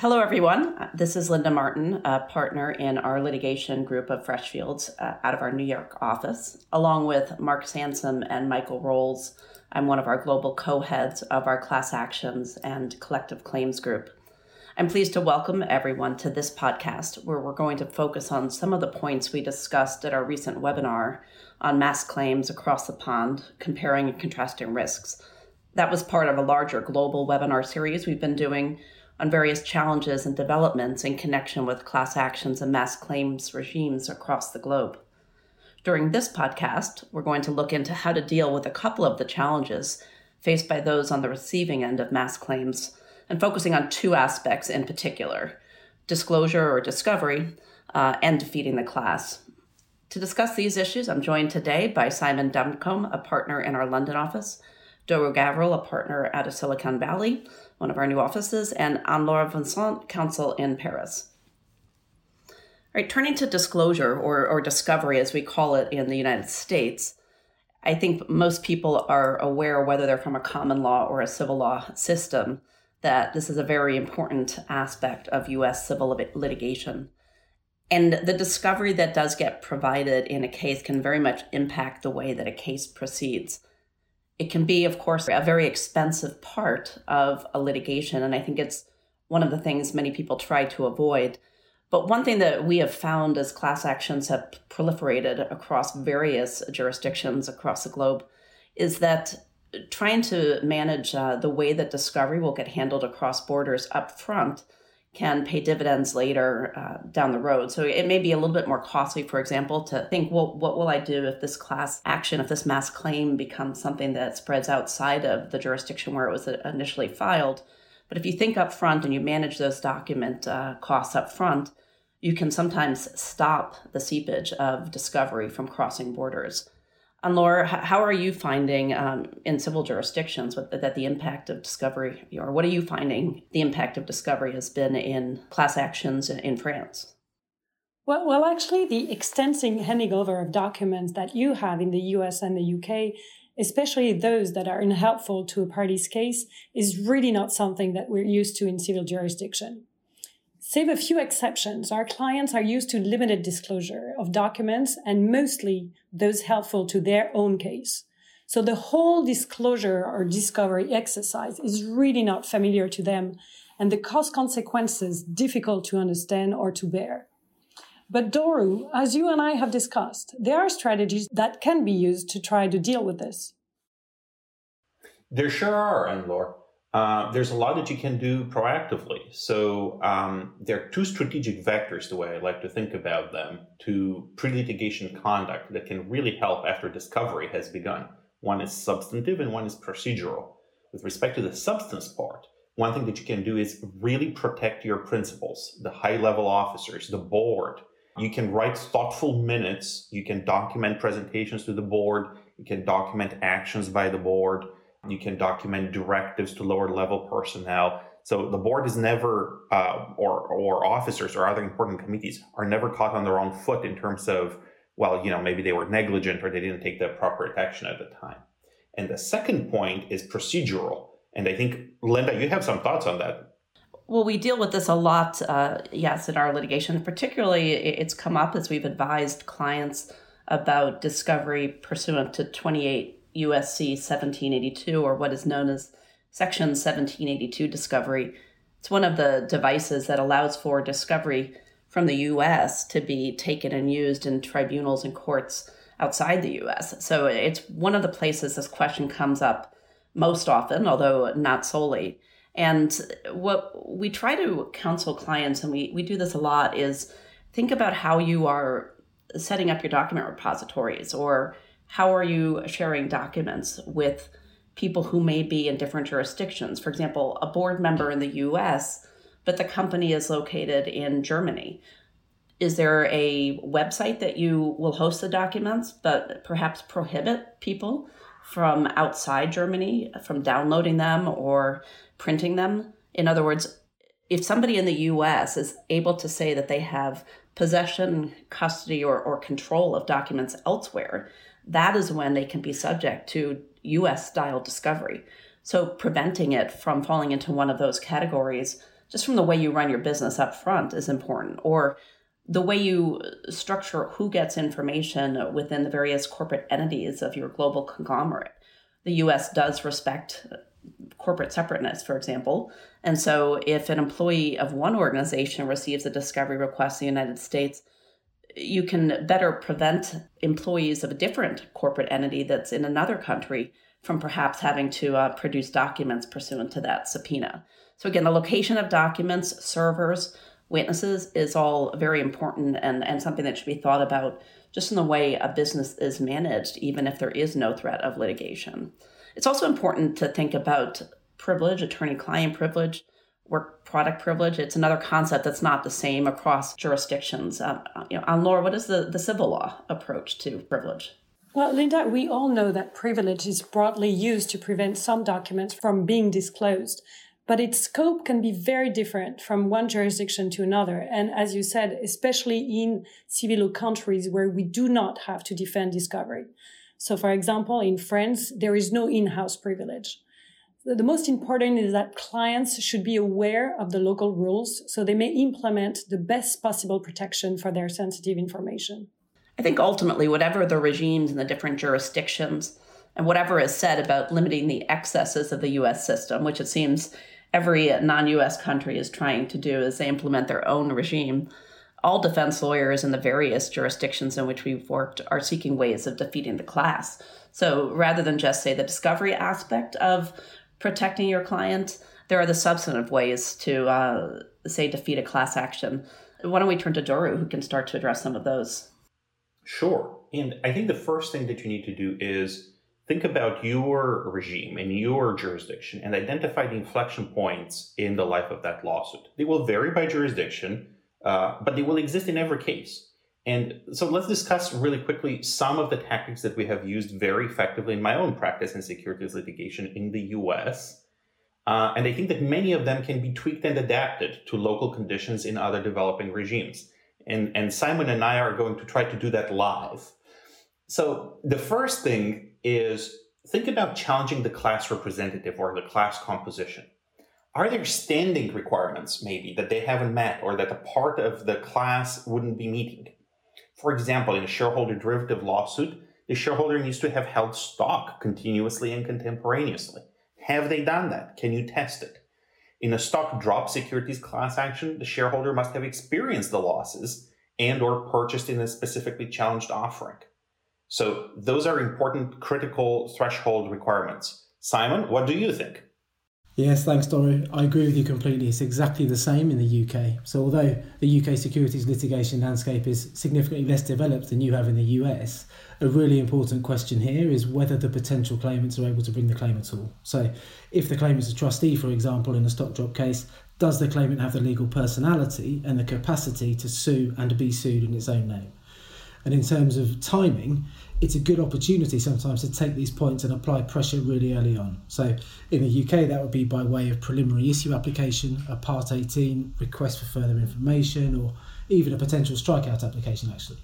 Hello, everyone. This is Linda Martin, a partner in our litigation group of Freshfields uh, out of our New York office, along with Mark Sansom and Michael Rolls. I'm one of our global co heads of our class actions and collective claims group. I'm pleased to welcome everyone to this podcast where we're going to focus on some of the points we discussed at our recent webinar on mass claims across the pond, comparing and contrasting risks. That was part of a larger global webinar series we've been doing on various challenges and developments in connection with class actions and mass claims regimes across the globe. During this podcast, we're going to look into how to deal with a couple of the challenges faced by those on the receiving end of mass claims, and focusing on two aspects in particular disclosure or discovery, uh, and defeating the class. To discuss these issues, I'm joined today by Simon Duncombe, a partner in our London office, Doru Gavril, a partner out of Silicon Valley, one of our new offices, and Anne-Laure Vincent, counsel in Paris. All right, turning to disclosure or, or discovery, as we call it in the United States, I think most people are aware, whether they're from a common law or a civil law system, that this is a very important aspect of US civil litigation. And the discovery that does get provided in a case can very much impact the way that a case proceeds. It can be, of course, a very expensive part of a litigation. And I think it's one of the things many people try to avoid. But one thing that we have found as class actions have proliferated across various jurisdictions across the globe is that trying to manage uh, the way that discovery will get handled across borders up front can pay dividends later uh, down the road. So it may be a little bit more costly, for example, to think, well, what will I do if this class action, if this mass claim becomes something that spreads outside of the jurisdiction where it was initially filed? But if you think up front and you manage those document uh, costs up front, you can sometimes stop the seepage of discovery from crossing borders. Anne-Laure, how are you finding um, in civil jurisdictions that the impact of discovery, or what are you finding the impact of discovery has been in class actions in France? Well, well, actually, the extensive handing over of documents that you have in the US and the UK, especially those that are unhelpful to a party's case, is really not something that we're used to in civil jurisdiction. Save a few exceptions, our clients are used to limited disclosure of documents and mostly those helpful to their own case. So the whole disclosure or discovery exercise is really not familiar to them and the cost consequences difficult to understand or to bear. But Doru, as you and I have discussed, there are strategies that can be used to try to deal with this. There sure are, Anne-Laure. Uh, there's a lot that you can do proactively. So um, there are two strategic vectors, the way I like to think about them, to pre-litigation conduct that can really help after discovery has begun. One is substantive and one is procedural. With respect to the substance part, one thing that you can do is really protect your principals, the high level officers, the board. You can write thoughtful minutes. You can document presentations to the board. You can document actions by the board you can document directives to lower level personnel. So the board is never, uh, or or officers or other important committees are never caught on their own foot in terms of, well, you know, maybe they were negligent or they didn't take the proper action at the time. And the second point is procedural. And I think Linda, you have some thoughts on that. Well, we deal with this a lot, uh, yes, in our litigation. Particularly, it's come up as we've advised clients about discovery pursuant to 28 USC 1782, or what is known as Section 1782 discovery. It's one of the devices that allows for discovery from the US to be taken and used in tribunals and courts outside the US. So it's one of the places this question comes up most often, although not solely. And what we try to counsel clients, and we, we do this a lot, is think about how you are setting up your document repositories or how are you sharing documents with people who may be in different jurisdictions? For example, a board member in the US, but the company is located in Germany. Is there a website that you will host the documents, but perhaps prohibit people from outside Germany from downloading them or printing them? In other words, if somebody in the US is able to say that they have possession, custody, or, or control of documents elsewhere, that is when they can be subject to US style discovery. So preventing it from falling into one of those categories just from the way you run your business up front is important, or the way you structure who gets information within the various corporate entities of your global conglomerate. The US does respect corporate separateness, for example. And so if an employee of one organization receives a discovery request in the United States, you can better prevent employees of a different corporate entity that's in another country from perhaps having to uh, produce documents pursuant to that subpoena. So, again, the location of documents, servers, witnesses is all very important and, and something that should be thought about just in the way a business is managed, even if there is no threat of litigation. It's also important to think about privilege, attorney client privilege, work product privilege. It's another concept that's not the same across jurisdictions. Um, you know, Anne-Laure, what is the, the civil law approach to privilege? Well, Linda, we all know that privilege is broadly used to prevent some documents from being disclosed, but its scope can be very different from one jurisdiction to another. And as you said, especially in civil law countries where we do not have to defend discovery. So, for example, in France, there is no in house privilege. The most important is that clients should be aware of the local rules so they may implement the best possible protection for their sensitive information. I think ultimately, whatever the regimes in the different jurisdictions, and whatever is said about limiting the excesses of the US system, which it seems every non US country is trying to do as they implement their own regime, all defense lawyers in the various jurisdictions in which we've worked are seeking ways of defeating the class. So rather than just say the discovery aspect of protecting your client, there are the substantive ways to, uh, say, defeat a class action. Why don't we turn to Doru, who can start to address some of those? Sure. And I think the first thing that you need to do is think about your regime and your jurisdiction and identify the inflection points in the life of that lawsuit. They will vary by jurisdiction uh, but they will exist in every case. And so let's discuss really quickly some of the tactics that we have used very effectively in my own practice in securities litigation in the US. Uh, and I think that many of them can be tweaked and adapted to local conditions in other developing regimes. And, and Simon and I are going to try to do that live. So the first thing is think about challenging the class representative or the class composition are there standing requirements maybe that they haven't met or that a part of the class wouldn't be meeting? For example, in a shareholder derivative lawsuit, the shareholder needs to have held stock continuously and contemporaneously. Have they done that? Can you test it? In a stock drop securities class action, the shareholder must have experienced the losses and or purchased in a specifically challenged offering. So those are important critical threshold requirements. Simon, what do you think? Yes, thanks, Doru. I agree with you completely. It's exactly the same in the UK. So, although the UK securities litigation landscape is significantly less developed than you have in the US, a really important question here is whether the potential claimants are able to bring the claim at all. So, if the claimant is a trustee, for example, in a stock drop case, does the claimant have the legal personality and the capacity to sue and be sued in its own name? And in terms of timing, it's a good opportunity sometimes to take these points and apply pressure really early on. So in the UK, that would be by way of preliminary issue application, a Part 18 request for further information, or even a potential strikeout application, actually.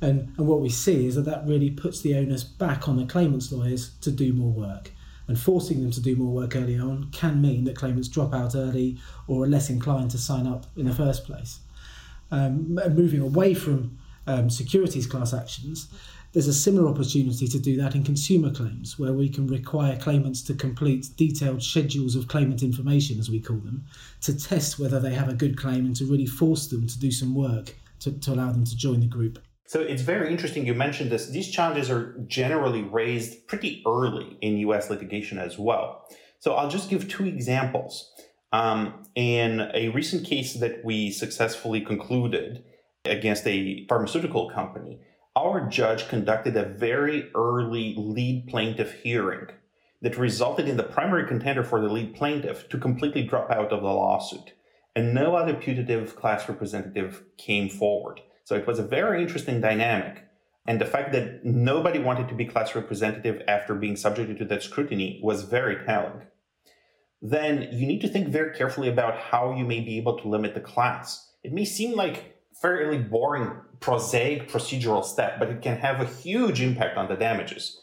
And, and what we see is that that really puts the onus back on the claimant's lawyers to do more work. And forcing them to do more work early on can mean that claimants drop out early or are less inclined to sign up in the first place. Um, moving away from um, securities class actions, there's a similar opportunity to do that in consumer claims, where we can require claimants to complete detailed schedules of claimant information, as we call them, to test whether they have a good claim and to really force them to do some work to, to allow them to join the group. So it's very interesting you mentioned this. These challenges are generally raised pretty early in US litigation as well. So I'll just give two examples. Um, in a recent case that we successfully concluded against a pharmaceutical company, our judge conducted a very early lead plaintiff hearing that resulted in the primary contender for the lead plaintiff to completely drop out of the lawsuit. And no other putative class representative came forward. So it was a very interesting dynamic. And the fact that nobody wanted to be class representative after being subjected to that scrutiny was very telling. Then you need to think very carefully about how you may be able to limit the class. It may seem like fairly boring, prosaic procedural step, but it can have a huge impact on the damages.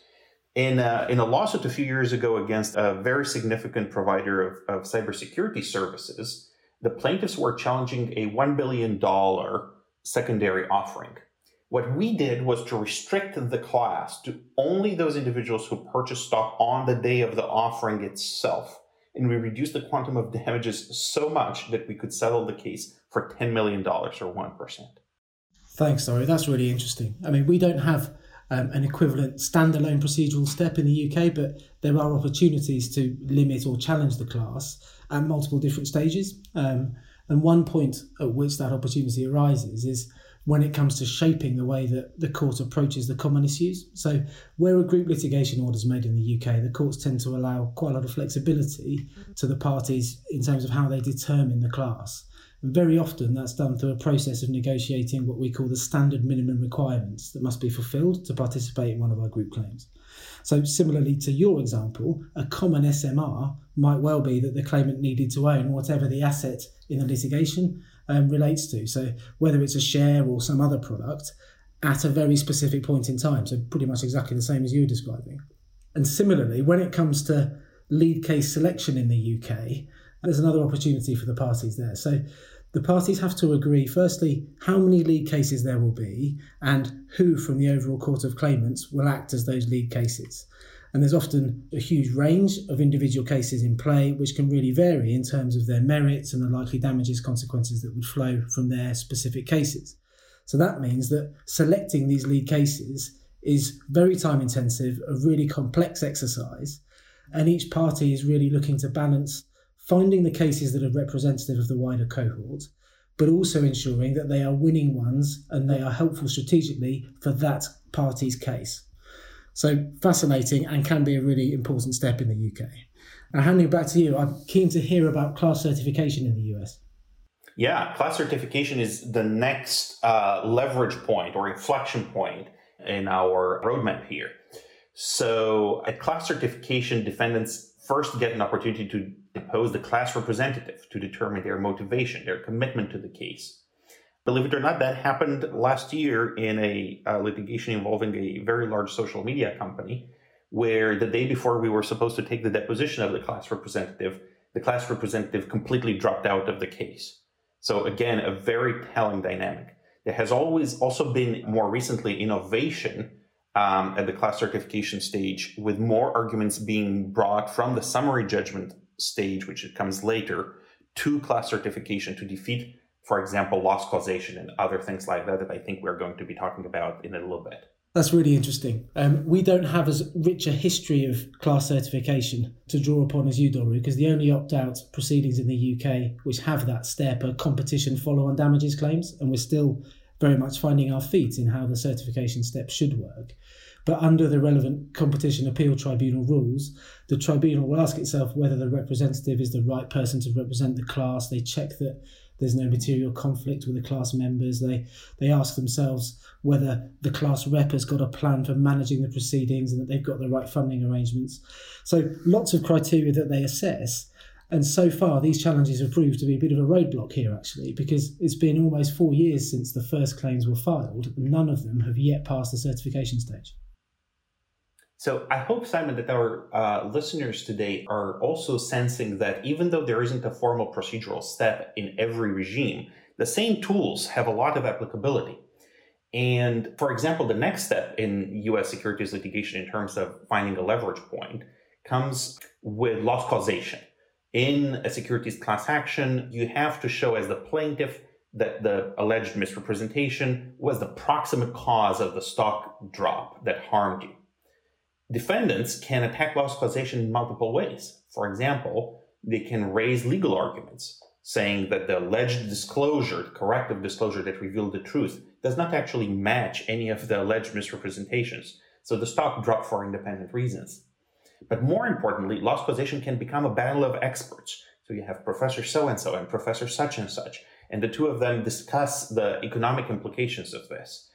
In a, in a lawsuit a few years ago against a very significant provider of, of cybersecurity services, the plaintiffs were challenging a $1 billion secondary offering. What we did was to restrict the class to only those individuals who purchased stock on the day of the offering itself. And we reduced the quantum of damages so much that we could settle the case for $10 million or 1%. Thanks, Doru. That's really interesting. I mean, we don't have um, an equivalent standalone procedural step in the UK, but there are opportunities to limit or challenge the class at multiple different stages. Um, and one point at which that opportunity arises is when it comes to shaping the way that the court approaches the common issues. So, where a group litigation order is made in the UK, the courts tend to allow quite a lot of flexibility to the parties in terms of how they determine the class. And very often that's done through a process of negotiating what we call the standard minimum requirements that must be fulfilled to participate in one of our group claims. So, similarly to your example, a common SMR might well be that the claimant needed to own whatever the asset in the litigation um, relates to. So, whether it's a share or some other product at a very specific point in time. So, pretty much exactly the same as you were describing. And similarly, when it comes to lead case selection in the UK, there's another opportunity for the parties there. So, the parties have to agree, firstly, how many lead cases there will be and who from the overall court of claimants will act as those lead cases. And there's often a huge range of individual cases in play, which can really vary in terms of their merits and the likely damages consequences that would flow from their specific cases. So that means that selecting these lead cases is very time intensive, a really complex exercise, and each party is really looking to balance finding the cases that are representative of the wider cohort, but also ensuring that they are winning ones and they are helpful strategically for that party's case. So fascinating and can be a really important step in the UK. Now, handing back to you, I'm keen to hear about class certification in the US. Yeah, class certification is the next uh, leverage point or inflection point in our roadmap here. So, at class certification, defendants first get an opportunity to depose the class representative to determine their motivation, their commitment to the case. Believe it or not, that happened last year in a uh, litigation involving a very large social media company, where the day before we were supposed to take the deposition of the class representative, the class representative completely dropped out of the case. So, again, a very telling dynamic. There has always also been more recently innovation um, at the class certification stage, with more arguments being brought from the summary judgment stage, which comes later, to class certification to defeat, for example, loss causation and other things like that that I think we're going to be talking about in a little bit. That's really interesting. Um, we don't have as rich a history of class certification to draw upon as you, Doru, because the only opt out proceedings in the UK which have that step are competition follow on damages claims, and we're still very much finding our feet in how the certification step should work. But under the relevant competition appeal tribunal rules, the tribunal will ask itself whether the representative is the right person to represent the class. They check that there's no material conflict with the class members. They they ask themselves whether the class rep has got a plan for managing the proceedings and that they've got the right funding arrangements. So lots of criteria that they assess. And so far, these challenges have proved to be a bit of a roadblock here, actually, because it's been almost four years since the first claims were filed. And none of them have yet passed the certification stage. So I hope, Simon, that our uh, listeners today are also sensing that even though there isn't a formal procedural step in every regime, the same tools have a lot of applicability. And for example, the next step in US securities litigation in terms of finding a leverage point comes with loss causation. In a securities class action, you have to show as the plaintiff that the alleged misrepresentation was the proximate cause of the stock drop that harmed you. Defendants can attack loss causation in multiple ways. For example, they can raise legal arguments saying that the alleged disclosure, the corrective disclosure that revealed the truth, does not actually match any of the alleged misrepresentations. So the stock dropped for independent reasons. But more importantly, loss causation can become a battle of experts. So you have Professor so and so and Professor such and such, and the two of them discuss the economic implications of this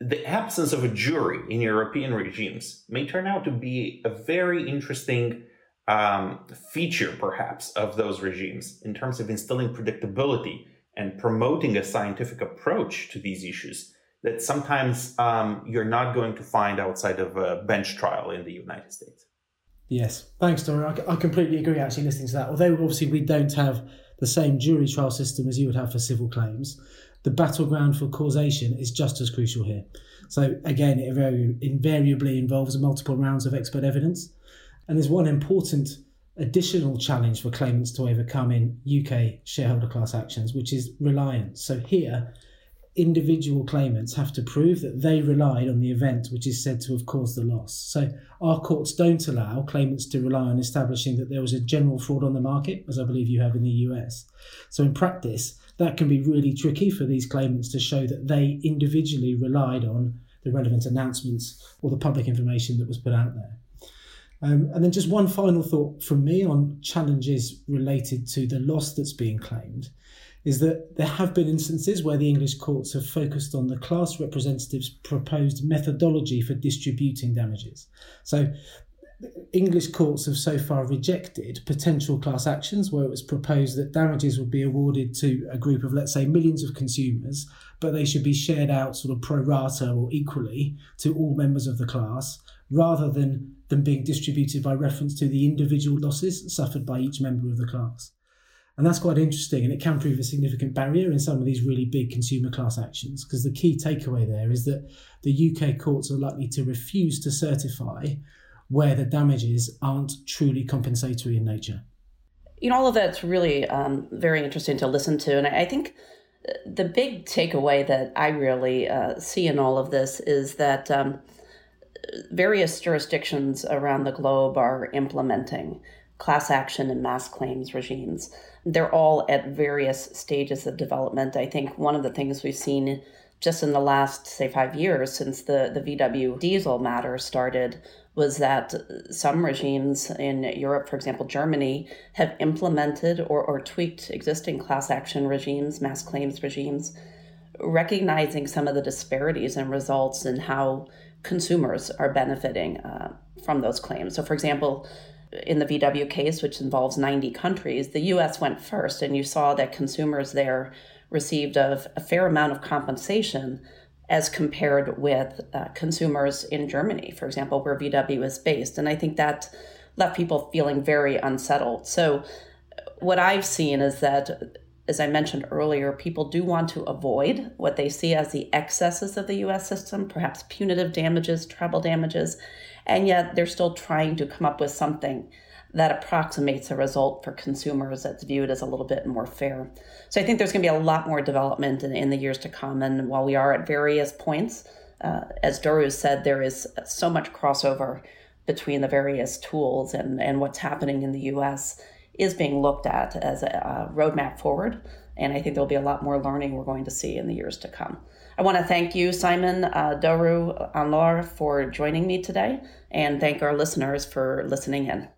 the absence of a jury in European regimes may turn out to be a very interesting um, feature, perhaps, of those regimes in terms of instilling predictability and promoting a scientific approach to these issues that sometimes um, you're not going to find outside of a bench trial in the United States. Yes, thanks, Doru. I, I completely agree. Actually, listening to that, although obviously we don't have the same jury trial system as you would have for civil claims, the battleground for causation is just as crucial here. So again, it invariably involves multiple rounds of expert evidence, and there's one important additional challenge for claimants to overcome in UK shareholder class actions, which is reliance. So here, individual claimants have to prove that they relied on the event which is said to have caused the loss. So our courts don't allow claimants to rely on establishing that there was a general fraud on the market, as I believe you have in the US. So in practice, that can be really tricky for these claimants to show that they individually relied on the relevant announcements or the public information that was put out there. Um, and then just one final thought from me on challenges related to the loss that's being claimed is that there have been instances where the English courts have focused on the class representative's proposed methodology for distributing damages. So, English courts have so far rejected potential class actions where it was proposed that damages would be awarded to a group of, let's say, millions of consumers, but they should be shared out sort of pro rata or equally to all members of the class, rather than them being distributed by reference to the individual losses suffered by each member of the class. And that's quite interesting, and it can prove a significant barrier in some of these really big consumer class actions. Because the key takeaway there is that the UK courts are likely to refuse to certify where the damages aren't truly compensatory in nature. You know, all of that's really um, very interesting to listen to. And I think the big takeaway that I really uh, see in all of this is that um, various jurisdictions around the globe are implementing class action and mass claims regimes. They're all at various stages of development. I think one of the things we've seen just in the last, say, five years since the, the VW diesel matter started was that some regimes in Europe, for example, Germany, have implemented or, or tweaked existing class action regimes, mass claims regimes, recognizing some of the disparities and results in how consumers are benefiting uh, from those claims. So, for example, in the VW case, which involves 90 countries, the US went first, and you saw that consumers there received a, a fair amount of compensation as compared with uh, consumers in Germany, for example, where VW is based. And I think that left people feeling very unsettled. So, what I've seen is that, as I mentioned earlier, people do want to avoid what they see as the excesses of the US system, perhaps punitive damages, treble damages, and yet they're still trying to come up with something that approximates a result for consumers that's viewed as a little bit more fair. So I think there's going to be a lot more development in, in the years to come. And while we are at various points, uh, as Doru said, there is so much crossover between the various tools and, and what's happening in the US is being looked at as a, a roadmap forward. And I think there'll be a lot more learning we're going to see in the years to come. I want to thank you, Simon uh, Doru Anne-Laure, for joining me today, and thank our listeners for listening in.